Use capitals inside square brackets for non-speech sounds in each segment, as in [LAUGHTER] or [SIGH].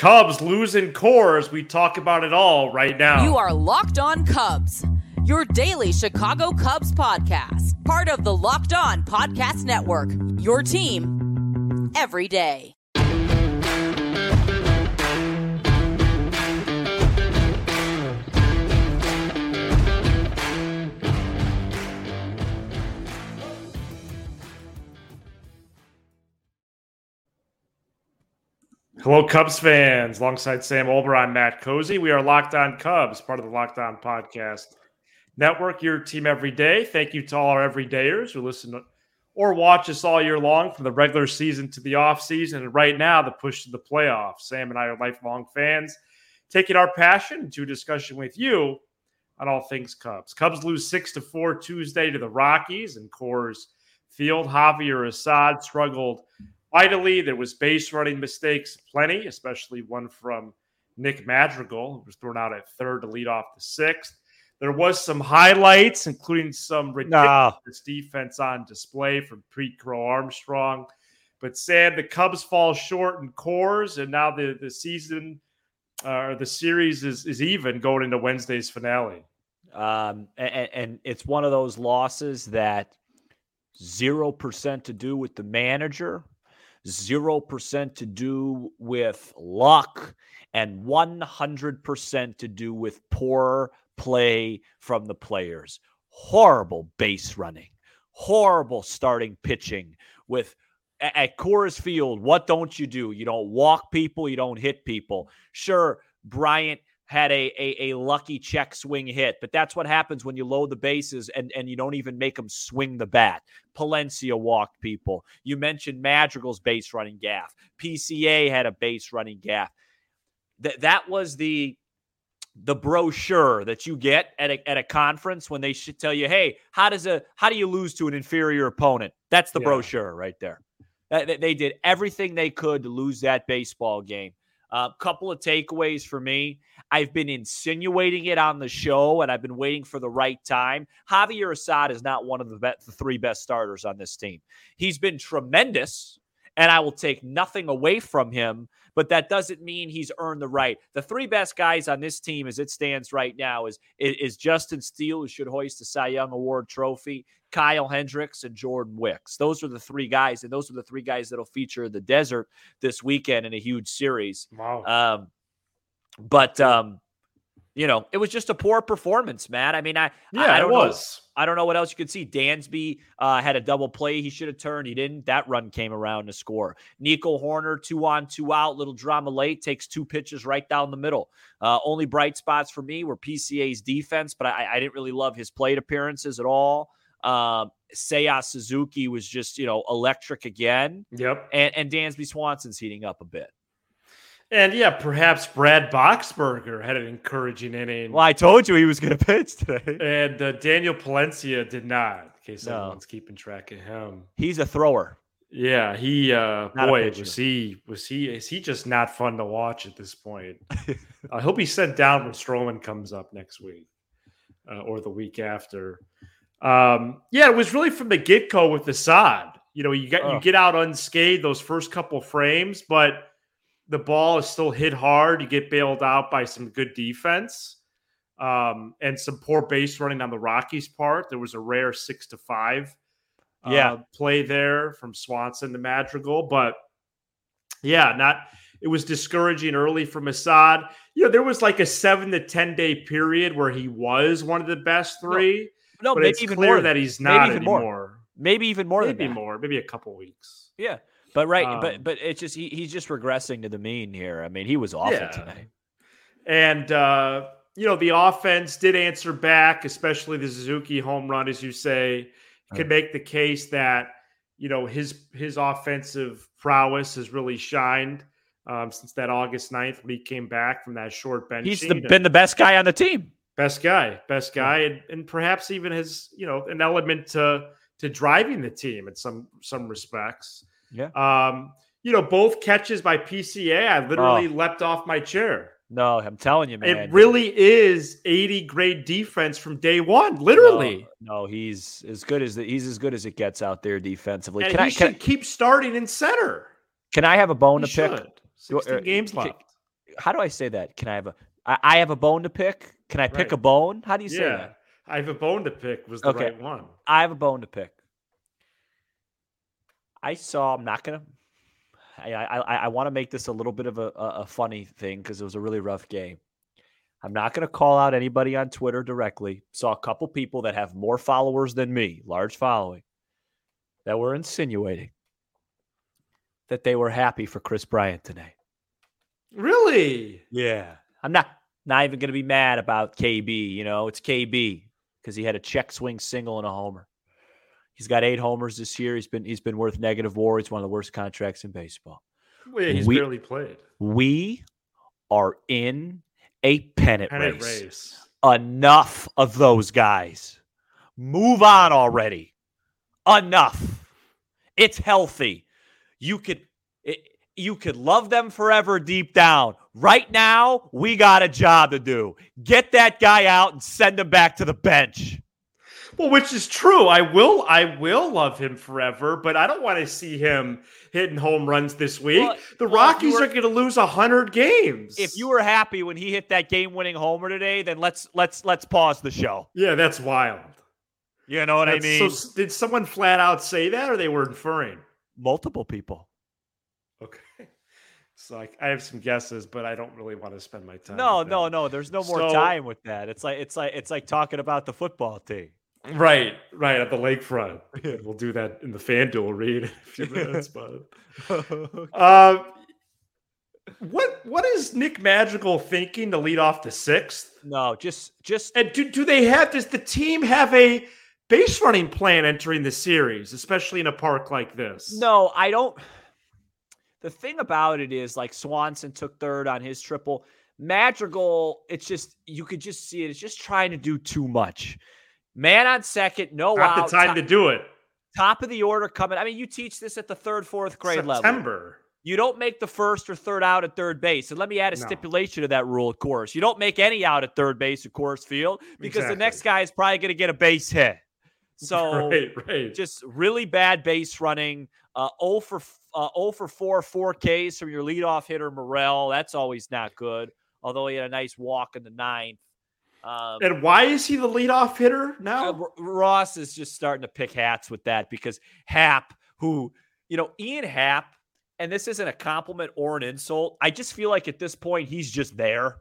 Cubs losing Coors. We talk about it all right now. You are Locked On Cubs, your daily Chicago Cubs podcast, part of the Locked On Podcast Network. Your team every day. Hello, Cubs fans. Alongside Sam Olber, I'm Matt Cozy. We are Locked On Cubs, part of the Locked On Podcast Network, your team every day. Thank you to all our everydayers who listen or watch us all year long from the regular season to the off season. And right now, the push to the playoffs. Sam and I are lifelong fans, taking our passion to a discussion with you on all things Cubs. Cubs lose six to four Tuesday to the Rockies and Coors Field. Javier Assad struggled Idly, there was base running mistakes, plenty, especially one from Nick Madrigal, who was thrown out at third to lead off the sixth. There was some highlights, including some ridiculous defense on display from Pete Crow Armstrong. But Sam, the Cubs fall short in Coors, and now the the season or uh, the series is is even going into Wednesday's finale. Um, and, and it's one of those losses that zero percent to do with the manager 0% to do with luck, and 100% to do with poor play from the players. Horrible base running, horrible starting pitching with at Coors Field. What don't you do? You don't walk people, you don't hit people. Sure, Bryant had a, a, a lucky check swing hit, but that's what happens when you load the bases and, and you don't even make them swing the bat. Palencia walked people. You mentioned Madrigal's base running gaff. PCA had a base running gaff. That that was the the brochure that you get at a, at a conference when they should tell you, hey, how does a how do you lose to an inferior opponent? That's the yeah. brochure right there. They did everything they could to lose that baseball game. A uh, couple of takeaways for me. I've been insinuating it on the show, and I've been waiting for the right time. Javier Assad is not one of the, be- the three best starters on this team. He's been tremendous, and I will take nothing away from him, but that doesn't mean he's earned the right. The three best guys on this team, as it stands right now, is is Justin Steele, who should hoist the Cy Young Award trophy, Kyle Hendricks, and Jordan Wicks. Those are the three guys, and those are the three guys that'll feature the desert this weekend in a huge series. Wow. Um, but um, you know, it was just a poor performance, man. I mean, I yeah, I, I don't it was. Know, I don't know what else you could see. Dansby uh, had a double play. He should have turned. He didn't. That run came around to score. Nico Hoerner two on, two out. Little drama late. Takes two pitches right down the middle. Uh, only bright spots for me were PCA's defense, but I, I didn't really love his plate appearances at all. Um, Seiya Suzuki was just you know electric again. Yep. And and Dansby Swanson's heating up a bit. And yeah, perhaps Brad Boxberger had an encouraging inning. Well, I told you he was going [LAUGHS] to pitch today. And uh, Daniel Palencia did not, in case no. anyone's keeping track of him. He's a thrower. Yeah, he uh not boy was he was he is he just not fun to watch at this point. [LAUGHS] I hope he's sent down when Stroman comes up next week uh, or the week after. Um, yeah, it was really from the get go with the Assad. You know, you get oh. you get out unscathed those first couple frames, but the ball is still hit hard. You get bailed out by some good defense um, and some poor base running on the Rockies' part. There was a rare six to five uh, yeah. play there from Swanson to Madrigal, but yeah, not. It was discouraging early from Assad. You know, there was like a seven to ten day period where he was one of the best three. No, no but maybe it's even clear more. that he's not anymore. More. Maybe even more maybe than more. Maybe a couple weeks. Yeah. But right, Um, but but it's just he, he's just regressing to the mean here. I mean, he was awful Yeah. tonight. And uh, you know, the offense did answer back, especially the Suzuki home run, as you say, could make the case that you know his his offensive prowess has really shined um, since that August 9th when he came back from that short bench. He's the, been the best guy on the team. best guy, best guy, and, and perhaps even has you know an element to to driving the team in some some respects. Yeah. Um, you know, both catches by PCA, I literally Oh. leapt off my chair. No, I'm telling you, man. It really is 80 grade defense from day one, literally. No, no, he's as good as the, he's as good as it gets out there defensively. And Can he I can, should keep starting in center. can I have a bone He to pick? should. 16 uh, games can- left. how do I say that? Can I have a I, I have a bone to pick? Can I pick Right. a bone? How do you say yeah, that? I have a bone to pick. Was the Okay. right one? I have a bone to pick. I saw. I'm not gonna. I I, I, I want to make this a little bit of a, a, a funny thing because it was a really rough game. I'm not gonna call out anybody on Twitter directly. Saw a couple people that have more followers than me, large following, that were insinuating that they were happy for Chris Bryant today. Really? Yeah. I'm not not even gonna be mad about KB. You know, it's KB because he had a check swing single and a homer. He's got eight homers this year. He's been he's been worth negative WAR. He's one of the worst contracts in baseball. Well, yeah, he's We- barely played. We are in a pennant, Pennant race. race. Enough of those guys. Move on already. Enough. It's healthy. You could it, you could love them forever deep down. Right now, we got a job to do. Get that guy out and send him back to the bench. Well, which is true. I will. I will love him forever, but I don't want to see him hitting home runs this week. Well- the well, Rockies were- are going to lose hundred games. If you were happy when he hit that game-winning homer today, then let's let's let's pause the show. yeah, that's wild. You know what I mean? So, did someone flat out say that, or they were inferring? Multiple people. Okay. [LAUGHS] So I, I have some guesses, but I don't really want to spend my time. No, no, no. There's no more So- time with that. It's like it's like it's like talking about the football team. Right, right at the lakefront. [LAUGHS] We'll do that in the FanDuel read in a few [LAUGHS] minutes, but [LAUGHS] uh, what what is Nick Madrigal thinking to lead off the sixth? no, just just And do, do they have does the team have a base running plan entering the series, especially in a park like this? no. I don't. The thing about it is, like Swanson took third on his triple. Madrigal, it's just you could just see it. It's just trying to do too much. Man on second, no not out. the time top, to do it. top of the order coming. I mean, you teach this at the third, fourth grade level. September. You don't make the first or third out at third base. And let me add a No. stipulation to that rule, of course. You don't make any out at third base at Coors field because the next guy is probably going to get a base hit. [LAUGHS] So right, right. just really bad base running. Uh, 0 for uh, 0 for 4, 4 Ks from your leadoff hitter Morel. That's always not good. Although he had a nice walk in the ninth. Um, and why is he the leadoff hitter now? uh, Ross is just starting to pick hats with that because Happ, who, you know, Ian Happ, and this isn't a compliment or an insult. I just feel like at this point he's just there.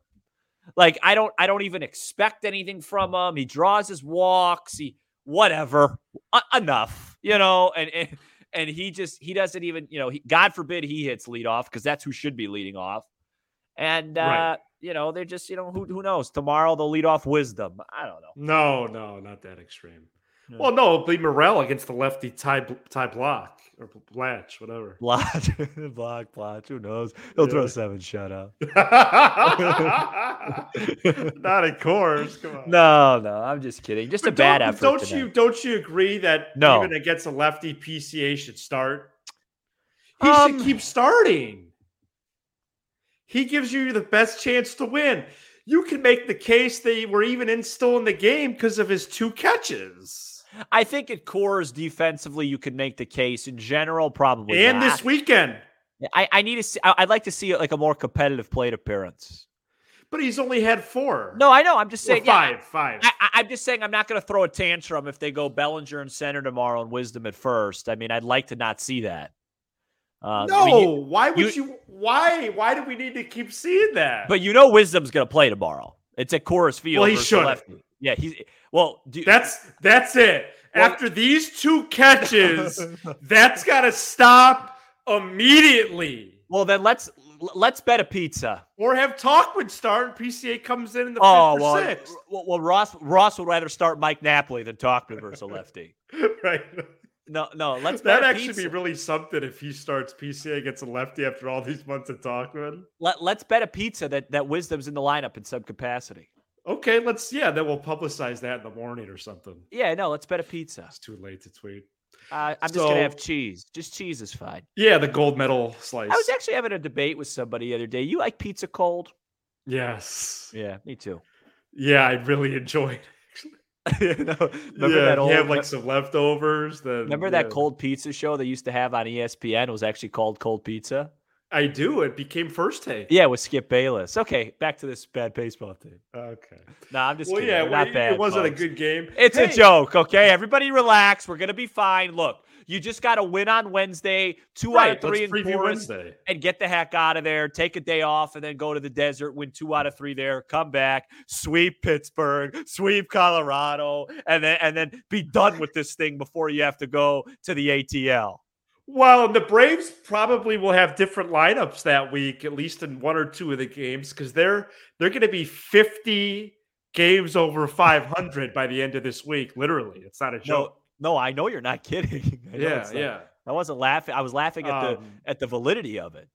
Like I don't, I don't even expect anything from him. He draws his walks. He whatever, E- enough, you know, and and and he just he doesn't even, you know, he, God forbid he hits lead off because that's who should be leading off. And uh, Right. You know, they're just, you know, who who knows? Tomorrow they'll lead off wisdom. I don't know. No, no, not that extreme. No. Well, no, it'll be Morel against the lefty Ty, Ty Block or Blatch, whatever. [LAUGHS] Blotch, block, blotch. Who knows? He'll throw Yeah. seven shutout. [LAUGHS] not of course. Come on. No, no, I'm just kidding. Just a bad effort. Don't tonight. you don't you agree that No. even against a lefty PCA should start? He Um, should keep starting. He gives you the best chance to win. You can make the case they were even in still in the game because of his two catches. I think at Coors defensively, you could make the case. In general, probably. and not. this weekend. I, I need to see. I'd like to see like a more competitive plate appearance. But he's only had four. No, I know. I'm just Or saying. yeah, five, five. I, I'm just saying I'm not going to throw a tantrum if they go Bellinger and center tomorrow and Wisdom at first. I mean, I'd like to not see that. Uh, no, I mean, you- why would you- you, Why? Why do we need to keep seeing that? but you know, Wisdom's going to play tomorrow. It's at Coors Field. Well, he lefty. Yeah, he's well. Do, that's that's it. Well- After these two catches, [LAUGHS] that's got to stop immediately. well, then let's let's bet a pizza. Or have talk Talkwood start. and PCA comes in in the Oh fifth or well, sixth. well, well, Ross Ross would rather start Mike Napoli than Tauchman versus a lefty. [LAUGHS] right. No, no, let's a actually pizza. be really something if he starts PCA against a lefty after all these months of talking. Let, let's bet a pizza that that Wisdom's in the lineup in some capacity. Okay, let's yeah, then we'll publicize that in the morning or something. Yeah, no, let's bet a pizza. It's too late to tweet. Uh, I'm just gonna have cheese. Just cheese is fine. Yeah, the gold medal slice. I was actually having a debate with somebody the other day. You like pizza cold? yes. Yeah, me too. Yeah, I really enjoyed. [LAUGHS] remember yeah, that old? you have like some leftovers. Then remember that cold pizza show they used to have on ESPN? It was actually called Cold Pizza. I do. It became first take. Yeah, with Skip Bayless. Okay, back to this bad baseball team. Okay. No, I'm just Well, kidding. yeah, well, not bad. it wasn't folks. a good game. It's Hey, a joke, okay? Everybody relax. We're gonna be fine. Look, you just got to win on Wednesday, two out of three in Forest, Wednesday. and get the heck out of there. Take a day off, and then go to the desert. Win two out of three there. Come back, sweep Pittsburgh, sweep Colorado, and then and then be done with this thing before you have to go to the ATL. Well, the Braves probably will have different lineups that week, at least in one or two of the games, because they're they're going to be fifty games over five hundred by the end of this week. Literally, it's not a joke. no, I know you're not [LAUGHS] kidding. Yeah, yeah. I wasn't laughing. I was laughing at the Um, at the validity of it.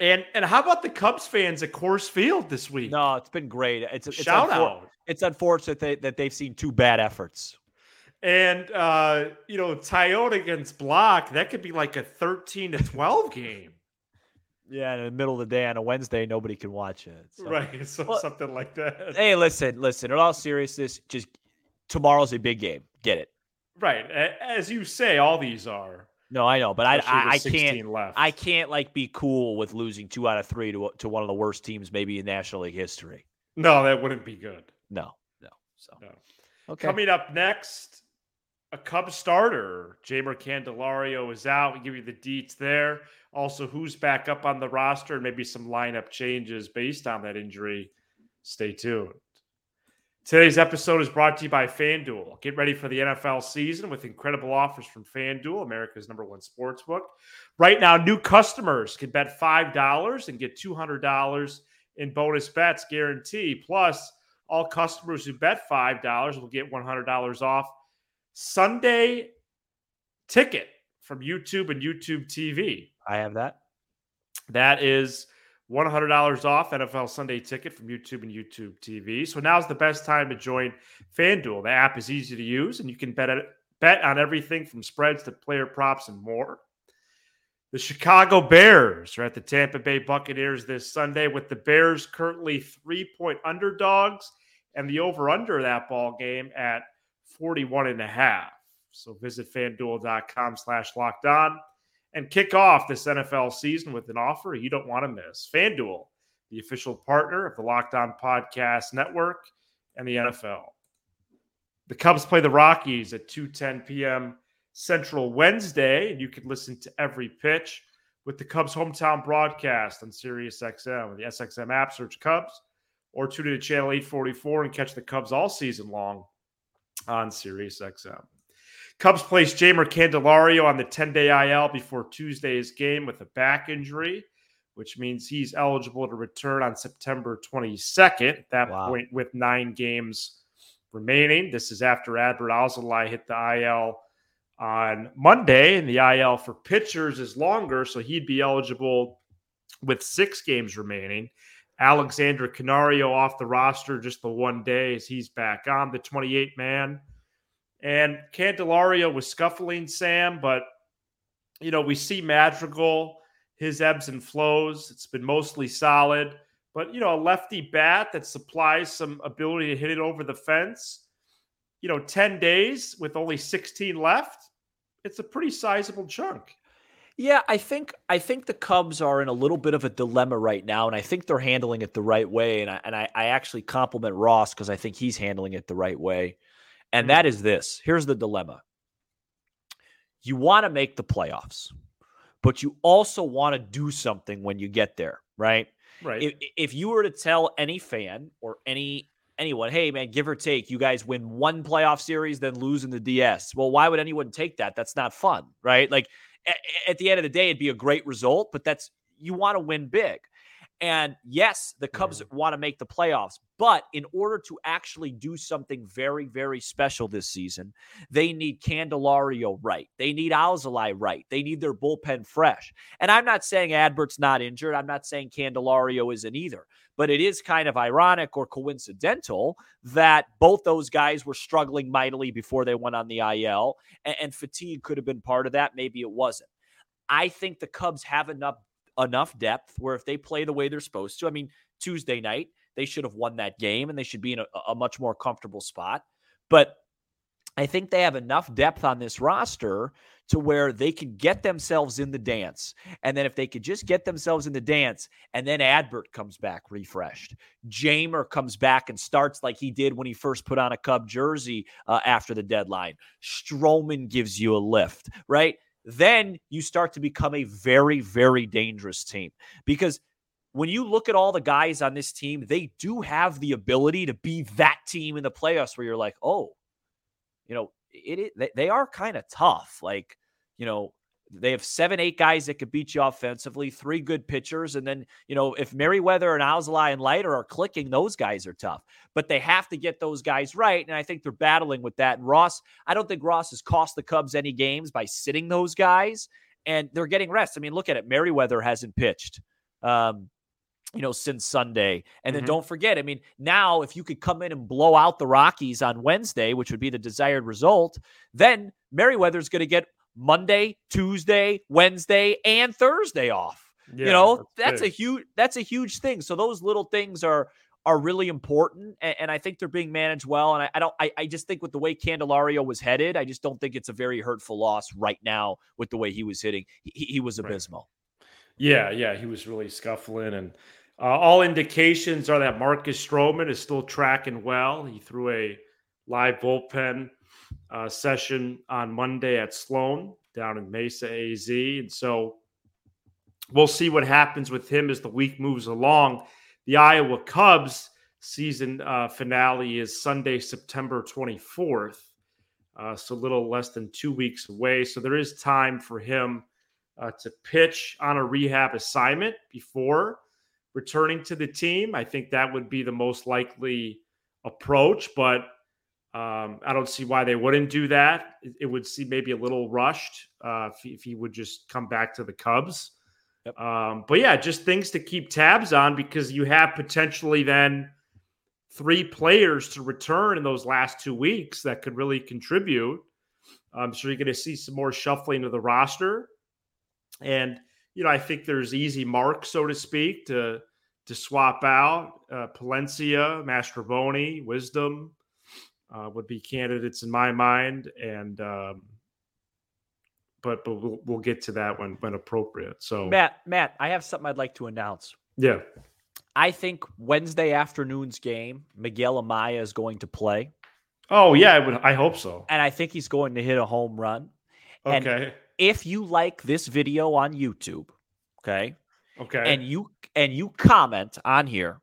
and and how about the Cubs fans at Coors Field this week? No, it's been great. It's it's Shout unfor- out. It's unfortunate they, that they've seen two bad efforts. And uh, you know, Toyota against Block, that could be like a thirteen to twelve game. Yeah, in the middle of the day on a Wednesday, nobody can watch it. so. Right. [LAUGHS] So Well, something like that. Hey, listen, listen. In all seriousness, just tomorrow's a big game. Get it? Right. As you say, all these are. No, I know, but I, I, I can't. left. I can't like be cool with losing two out of three to to one of the worst teams maybe in National League history. No, that wouldn't be good. No, no. So No. okay. Coming up next, a Cubs starter. Jeimer Candelario is out. We give you the deets there. Also, who's back up on the roster and maybe some lineup changes based on that injury. Stay tuned. Today's episode is brought to you by FanDuel. Get ready for the NFL season with incredible offers from FanDuel, America's number one sports book. Right now, new customers can bet $5 and get $200 in bonus bets guaranteed. Plus, all customers who bet $5 will get $100 off Sunday ticket from YouTube and YouTube TV. I have that. That is $100 off NFL Sunday ticket from YouTube and YouTube TV. So now's the best time to join FanDuel. The app is easy to use and you can bet bet on everything from spreads to player props and more. The Chicago Bears are at the Tampa Bay Buccaneers this Sunday with the Bears currently 3-point underdogs and the over under that ball game at 41 and a half. So visit fanduel.com slash locked on and kick off this NFL season with an offer you don't want to miss. FanDuel, the official partner of the Locked On Podcast Network and the NFL. The Cubs play the Rockies at 2:10 p.m. Central Wednesday, and you can listen to every pitch with the Cubs hometown broadcast on Sirius XM or the SXM app. Search Cubs or tune in to channel 844 and catch the Cubs all season long on Sirius XM. Cubs placed Jeimer Candelario on the 10 day IL before Tuesday's game with a back injury, which means he's eligible to return on September 22nd. At that Wow. point, with nine games remaining. This is after Adbert Alzolay hit the IL on Monday, and the IL for pitchers is longer, so he'd be eligible with six games remaining. Alexander Canario off the roster just the one day as he's back on the 28 man. And Candelario was scuffling Sam, but you know, we see Madrigal, his ebbs and flows. It's been mostly solid, but you know, a lefty bat that supplies some ability to hit it over the fence. You know, 10 days with only 16 left, it's a pretty sizable chunk. Yeah, I think I think the Cubs are in a little bit of a dilemma right now, and I think they're handling it the right way. And I and I, I actually compliment Ross because I think he's handling it the right way. And that is this: here's the dilemma. You want to make the playoffs, but you also want to do something when you get there, right? Right. If, if you were to tell any fan or any anyone, hey man, give or take, you guys win one playoff series, then lose in the DS. Well, why would anyone take that? That's not fun, right? Like a- at the end of the day, it'd be a great result, but that's you want to win big. And yes, the Cubs want to make the playoffs, but in order to actually do something very, very special this season, they need Candelario right. They need Alzolay right. They need their bullpen fresh. And I'm not saying Adbert's not injured. I'm not saying Candelario isn't either. But it is kind of ironic or coincidental that both those guys were struggling mightily before they went on the IL, and, and fatigue could have been part of that. Maybe it wasn't. I think the Cubs have enough enough depth where if they play the way they're supposed to, I mean, Tuesday night they should have won that game and they should be in a, a much more comfortable spot. But I think they have enough depth on this roster to where they could get themselves in the dance. And then if they could just get themselves in the dance, and then Adbert comes back refreshed, Jeimer comes back and starts like he did when he first put on a Cub jersey uh, after the deadline. Stroman gives you a lift, right? Then you start to become a very, very dangerous team because when you look at all the guys on this team, they do have the ability to be that team in the playoffs where you're like, oh, you know, it, it they are kind of tough. Like, you know, they have seven, eight guys that could beat you offensively, three good pitchers. And then, you know, if Merryweather and Alzolay and Leiter are clicking, those guys are tough. But they have to get those guys right. And I think they're battling with that. And Ross, I don't think Ross has cost the Cubs any games by sitting those guys. And they're getting rest. I mean, look at it. Merryweather hasn't pitched. Um, you know, since Sunday. And then mm-hmm. don't forget, I mean, now if you could come in and blow out the Rockies on Wednesday, which would be the desired result, then Merryweather's going to get Monday, Tuesday, Wednesday, and Thursday off. Yeah, you know, that's, that's a huge that's a huge thing. So those little things are are really important, and, and I think they're being managed well. And I, I don't, I, I just think with the way Candelario was headed, I just don't think it's a very hurtful loss right now with the way he was hitting. He, he was abysmal. Right. Yeah, yeah, he was really scuffling, and uh, all indications are that Marcus Stroman is still tracking well. He threw a live bullpen uh, session on Monday at Sloan down in Mesa AZ. And so we'll see what happens with him as the week moves along. The Iowa Cubs season uh, finale is Sunday, September 24th. Uh, so a little less than two weeks away. So there is time for him uh, to pitch on a rehab assignment before returning to the team. I think that would be the most likely approach, but um, I don't see why they wouldn't do that. It, it would seem maybe a little rushed uh, if, he, if, he, would just come back to the Cubs. Yep. Um, but yeah, just things to keep tabs on because you have potentially then three players to return in those last two weeks that could really contribute. Um, so you're going to see some more shuffling of the roster. And you know, I think there's easy marks, so to speak, to to swap out. Uh, Palencia, Mastrobuoni, Wisdom uh, would be candidates in my mind, and um, but but we'll, we'll get to that when when appropriate. So Matt, Matt, I have something I'd like to announce. Yeah, I think Wednesday afternoon's game, Miguel Amaya is going to play. Oh yeah, I would. I hope so. And I think he's going to hit a home run. Okay. And if you like this video on YouTube, okay, okay, and you and you comment on here,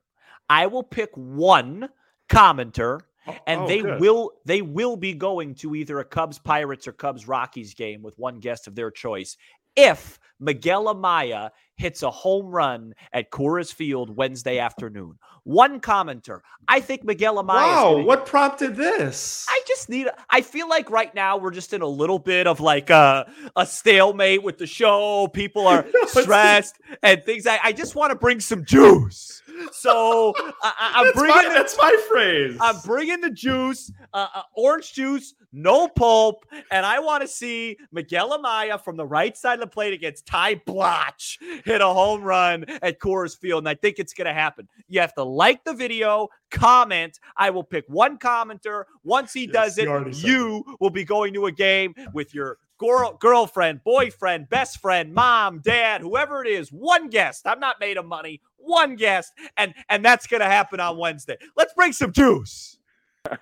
I will pick one commenter oh, and oh, they good. will they will be going to either a Cubs Pirates or Cubs Rockies game with one guest of their choice if Miguel Amaya hits a home run at Coors Field Wednesday afternoon. One commenter. I think Miguel Amaya. Wow, what prompted this? I just need. I feel like right now we're just in a little bit of like a, a stalemate with the show. People are [LAUGHS] stressed and things. I, I just want to bring some juice. So I, am bringing. My, the, that's my phrase. I'm bringing the juice, uh, uh, orange juice, no pulp, and I want to see Miguel Amaya from the right side of the plate against Ty Blach hit a home run at Coors Field, and I think it's going to happen. You have to like the video, comment. I will pick one commenter. Once he yes, does you will be going to a game with your girl, girlfriend, boyfriend, best friend, mom, dad, whoever it is, one guest. I'm not made of money. One guest, and and that's gonna happen on Wednesday. Let's bring some juice. [LAUGHS]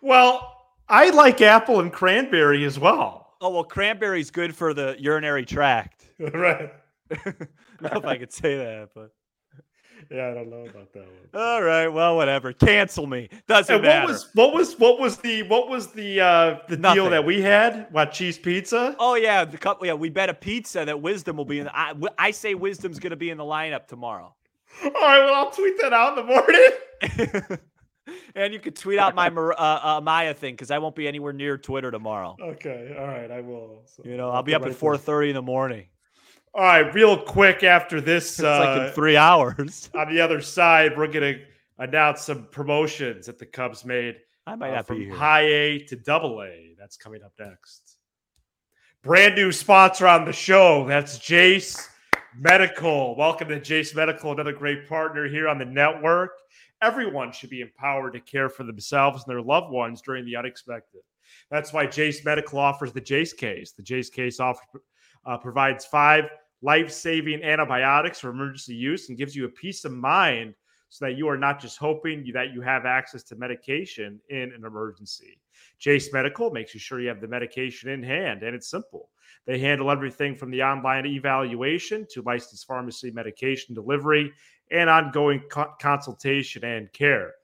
well, I like apple and cranberry as well. Oh well, cranberry's good for the urinary tract. [LAUGHS] right. I don't know if I could say that, but yeah, I don't know about that one. All right, well, whatever. Cancel me. Doesn't and matter. What was what was what was the what was the uh the Nothing. deal that we had? What cheese pizza? Oh yeah, the cup. Yeah, we bet a pizza that Wisdom will be in. The, I, I say Wisdom's going to be in the lineup tomorrow. All right, well, I'll tweet that out in the morning. [LAUGHS] [LAUGHS] and you could tweet out my uh, uh, Maya thing because I won't be anywhere near Twitter tomorrow. Okay, all right, I will. So you know, I'll, I'll be up at four thirty in the morning. All right, real quick after this, [LAUGHS] uh, like in uh, three hours. [LAUGHS] on the other side, we're gonna announce some promotions that the Cubs made. I might uh, from high A to double A. That's coming up next. Brand new sponsor on the show. That's Jase Medical. Welcome to Jase Medical, another great partner here on the network. Everyone should be empowered to care for themselves and their loved ones during the unexpected. That's why Jase Medical offers the Jase case. The Jase case offer, uh, provides five life saving antibiotics for emergency use and gives you a peace of mind so that you are not just hoping that you have access to medication in an emergency. Jase Medical makes you sure you have the medication in hand, and it's simple. They handle everything from the online evaluation to licensed pharmacy medication delivery and ongoing co- consultation and care.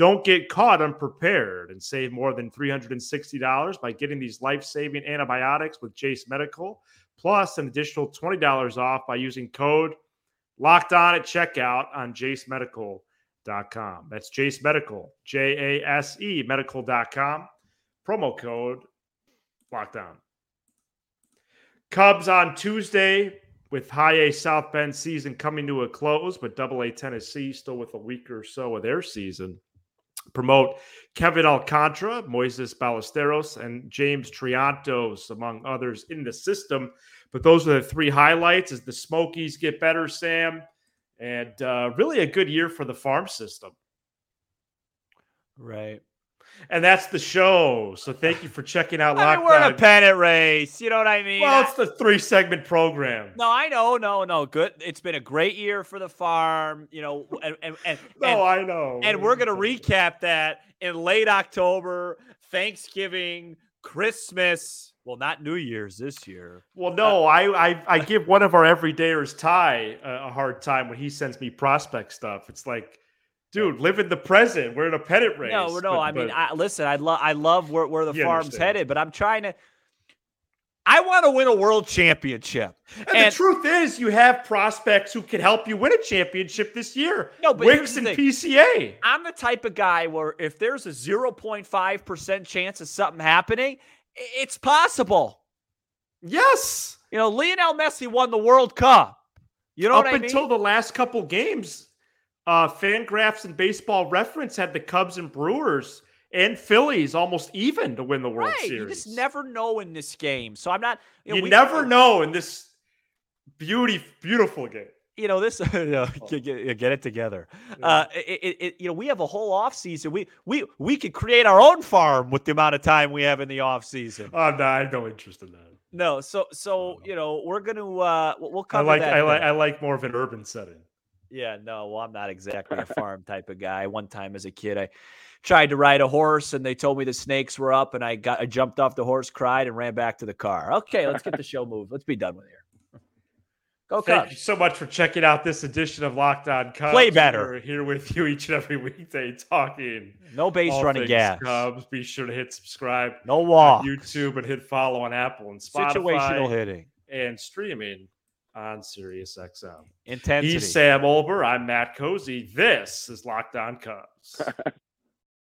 Don't get caught unprepared and save more than $360 by getting these life saving antibiotics with Jase Medical, plus an additional $20 off by using code locked on at checkout on jasemedical.com. That's Jase Medical, J A S E medical.com. Promo code locked on. Cubs on Tuesday with high A South Bend season coming to a close, but double A Tennessee still with a week or so of their season. Promote Kevin Alcantara, Moises Ballesteros, and James Triantos, among others, in the system. But those are the three highlights as the Smokies get better, Sam, and uh, really a good year for the farm system. Right. And that's the show. So thank you for checking out I mean, we're in a pennant race. You know what I mean? Well, it's the three segment program. No, I know, no, no. Good. It's been a great year for the farm. You know, [LAUGHS] and and, and no, and, I know. And we're gonna recap that in late October, Thanksgiving, Christmas. Well, not New Year's this year. Well, no, uh, I, I I give one of our everydayers Ty a, a hard time when he sends me prospect stuff. It's like dude, live in the present. We're in a pennant race. No, no. But, I mean, I, listen, I love, I love where, where the farm's understand. headed, but I'm trying to. I want to win a world championship. And, and, the truth is, you have prospects who can help you win a championship this year. No, but Wicks and PCA. I'm the type of guy where if there's a 0.5% chance of something happening, it's possible. Yes. You know, Lionel Messi won the World Cup. You know Up I mean? until the last couple games, uh, Fangraphs and Baseball Reference had the Cubs and Brewers and Phillies almost even to win the World right. Series. You just never know in this game. So I'm not. You, know, you never know in this beauty, beautiful game. You know this. [LAUGHS] You know, get, get, it together. Yeah. Uh, it, it, you know, we have a whole off season. We we we could create our own farm with the amount of time we have in the off season. Oh no, I have no interest in that. No, so so you know we're gonna uh we'll cover I like that. I like I like more of an urban setting. Yeah, no, well, I'm not exactly a farm type of guy. One time as a kid, I tried to ride a horse and they told me the snakes were up and I got I jumped off the horse, cried, and ran back to the car. Okay, let's get the show moved. Let's be done with here. Go Thank Cubs. you so much for checking out this edition of Locked On Cubs. Play better. We're here with you each and every weekday talking. No base running gas. Cubs. Be sure to hit subscribe. No walk. YouTube and hit follow on Apple and Spotify. Situational hitting and streaming on Sirius XM. Intensity. He's Sam Olber. I'm Matt Cozy. This is Locked On Cubs. [LAUGHS]